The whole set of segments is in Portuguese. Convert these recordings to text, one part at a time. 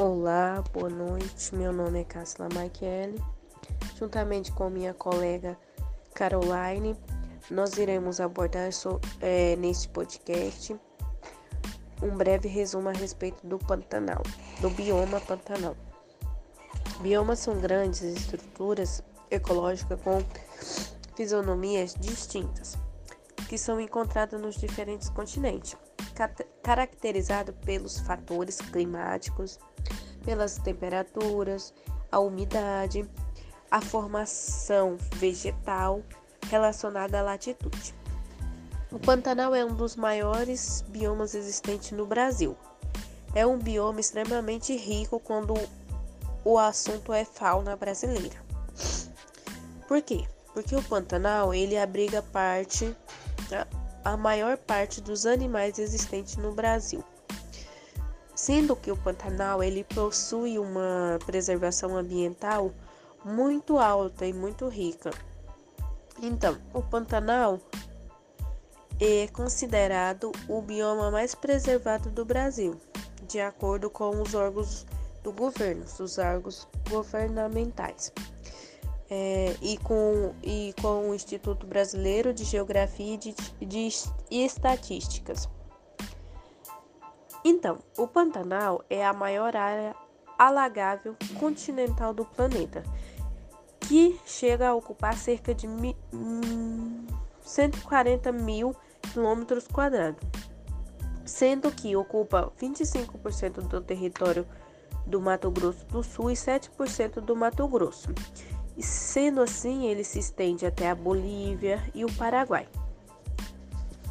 Olá, boa noite. Meu nome é Cássila Michele. Juntamente com minha colega Caroline, nós iremos abordar so, é, neste podcast um breve resumo a respeito do Pantanal, do bioma Pantanal. Biomas são grandes estruturas ecológicas com fisionomias distintas, que são encontradas nos diferentes continentes, caracterizado pelos fatores climáticos, pelas temperaturas, a umidade, a formação vegetal relacionada à latitude. O Pantanal é um dos maiores biomas existentes no Brasil. É um bioma extremamente rico quando o assunto é fauna brasileira. Por quê? Porque o Pantanal ele abriga parte a maior parte dos animais existentes no Brasil sendo que o Pantanal ele possui uma preservação ambiental muito alta e muito rica. Então, o Pantanal é considerado o bioma mais preservado do Brasil, de acordo com os órgãos do governo, os órgãos governamentais. É, e, com, e com o Instituto Brasileiro de Geografia e de, de Estatísticas. Então, o Pantanal é a maior área alagável continental do planeta, que chega a ocupar cerca de 140 mil quilômetros quadrados, sendo que ocupa 25% do território do Mato Grosso do Sul e 7% do Mato Grosso. Sendo assim, ele se estende até a Bolívia e o Paraguai.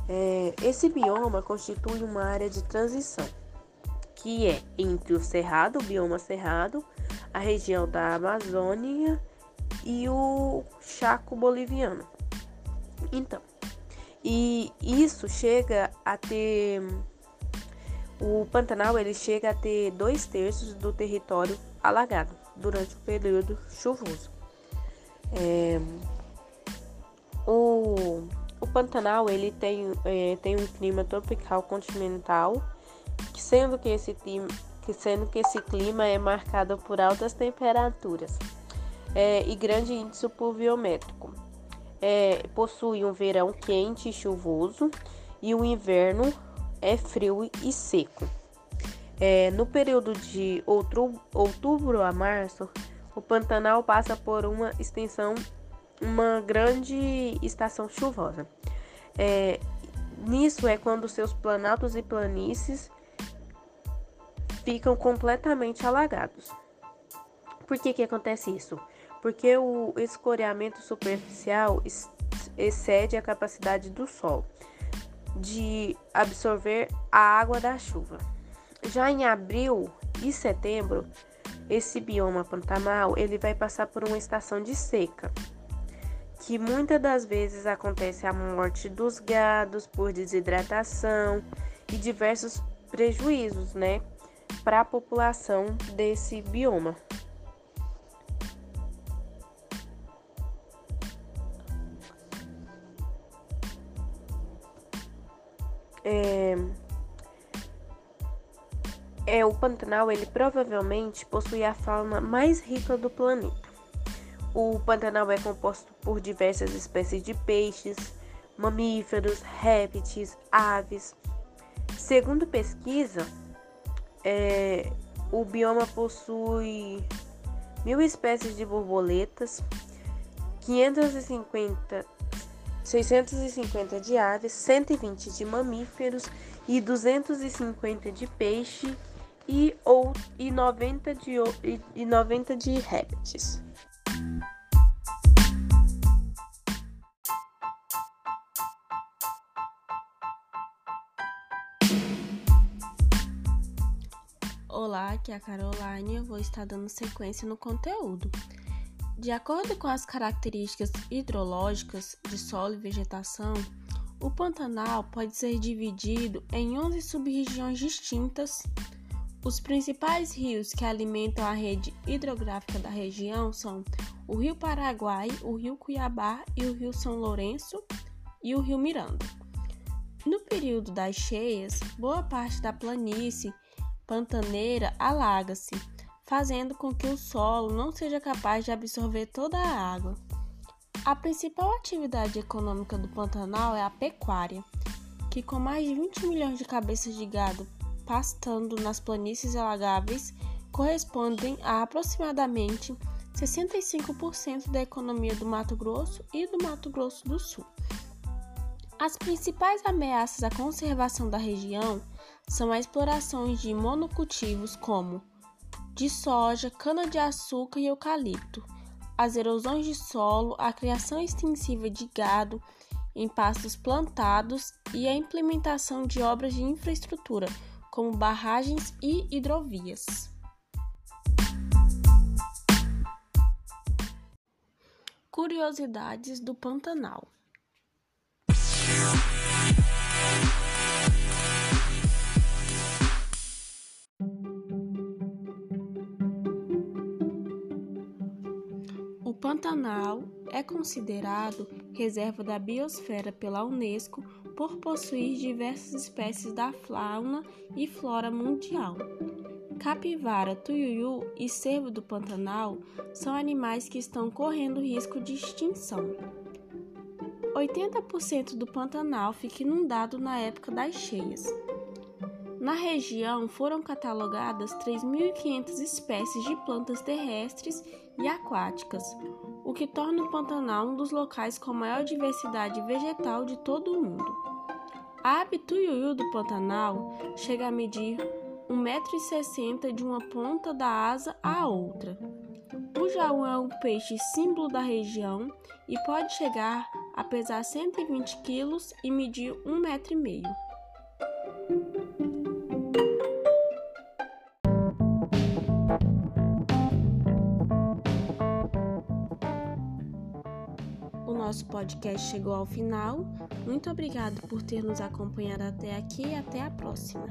É, esse bioma constitui uma área de transição, que é entre o cerrado, o bioma cerrado, a região da Amazônia e o Chaco boliviano. Então, e isso chega a ter o Pantanal ele chega a ter dois terços do território alagado durante o período chuvoso. É, o o Pantanal ele tem, é, tem um clima tropical continental, sendo que esse clima, sendo que esse clima é marcado por altas temperaturas é, e grande índice pluviométrico. É, possui um verão quente e chuvoso e o inverno é frio e seco. É, no período de outubro, outubro a março, o Pantanal passa por uma extensão uma grande estação chuvosa. É, nisso é quando seus planaltos e planícies ficam completamente alagados. Por que, que acontece isso? Porque o escoreamento superficial excede a capacidade do Sol de absorver a água da chuva. Já em abril e setembro, esse bioma pantanal ele vai passar por uma estação de seca que muitas das vezes acontece a morte dos gados por desidratação e diversos prejuízos, né, para a população desse bioma. É, é o Pantanal, ele provavelmente possui a fauna mais rica do planeta. O Pantanal é composto por diversas espécies de peixes, mamíferos, répteis, aves. Segundo pesquisa, é, o bioma possui mil espécies de borboletas, 550, 650 de aves, 120 de mamíferos e 250 de peixe e, ou, e, 90 de, e, e 90 de répteis. Olá, aqui é a Caroline eu vou estar dando sequência no conteúdo. De acordo com as características hidrológicas de solo e vegetação, o Pantanal pode ser dividido em 11 sub-regiões distintas. Os principais rios que alimentam a rede hidrográfica da região são o Rio Paraguai, o Rio Cuiabá e o Rio São Lourenço e o Rio Miranda. No período das cheias, boa parte da planície pantaneira alaga-se, fazendo com que o solo não seja capaz de absorver toda a água. A principal atividade econômica do Pantanal é a pecuária, que com mais de 20 milhões de cabeças de gado pastando nas planícies alagáveis, correspondem a aproximadamente 65% da economia do Mato Grosso e do Mato Grosso do Sul. As principais ameaças à conservação da região são as explorações de monocultivos como de soja, cana-de-açúcar e eucalipto, as erosões de solo, a criação extensiva de gado em pastos plantados e a implementação de obras de infraestrutura, como barragens e hidrovias. Curiosidades do Pantanal. O Pantanal é considerado reserva da biosfera pela Unesco por possuir diversas espécies da fauna e flora mundial. Capivara, tuiuiu e cervo do Pantanal são animais que estão correndo risco de extinção. 80% do Pantanal fica inundado na época das cheias. Na região foram catalogadas 3.500 espécies de plantas terrestres e aquáticas, o que torna o Pantanal um dos locais com maior diversidade vegetal de todo o mundo. A ave tuiuiu do Pantanal chega a medir 1,60m de uma ponta da asa à outra. O jaú é um peixe símbolo da região e pode chegar a pesar 120 kg e medir 1,5 nosso podcast chegou ao final. Muito obrigado por ter nos acompanhado até aqui e até a próxima.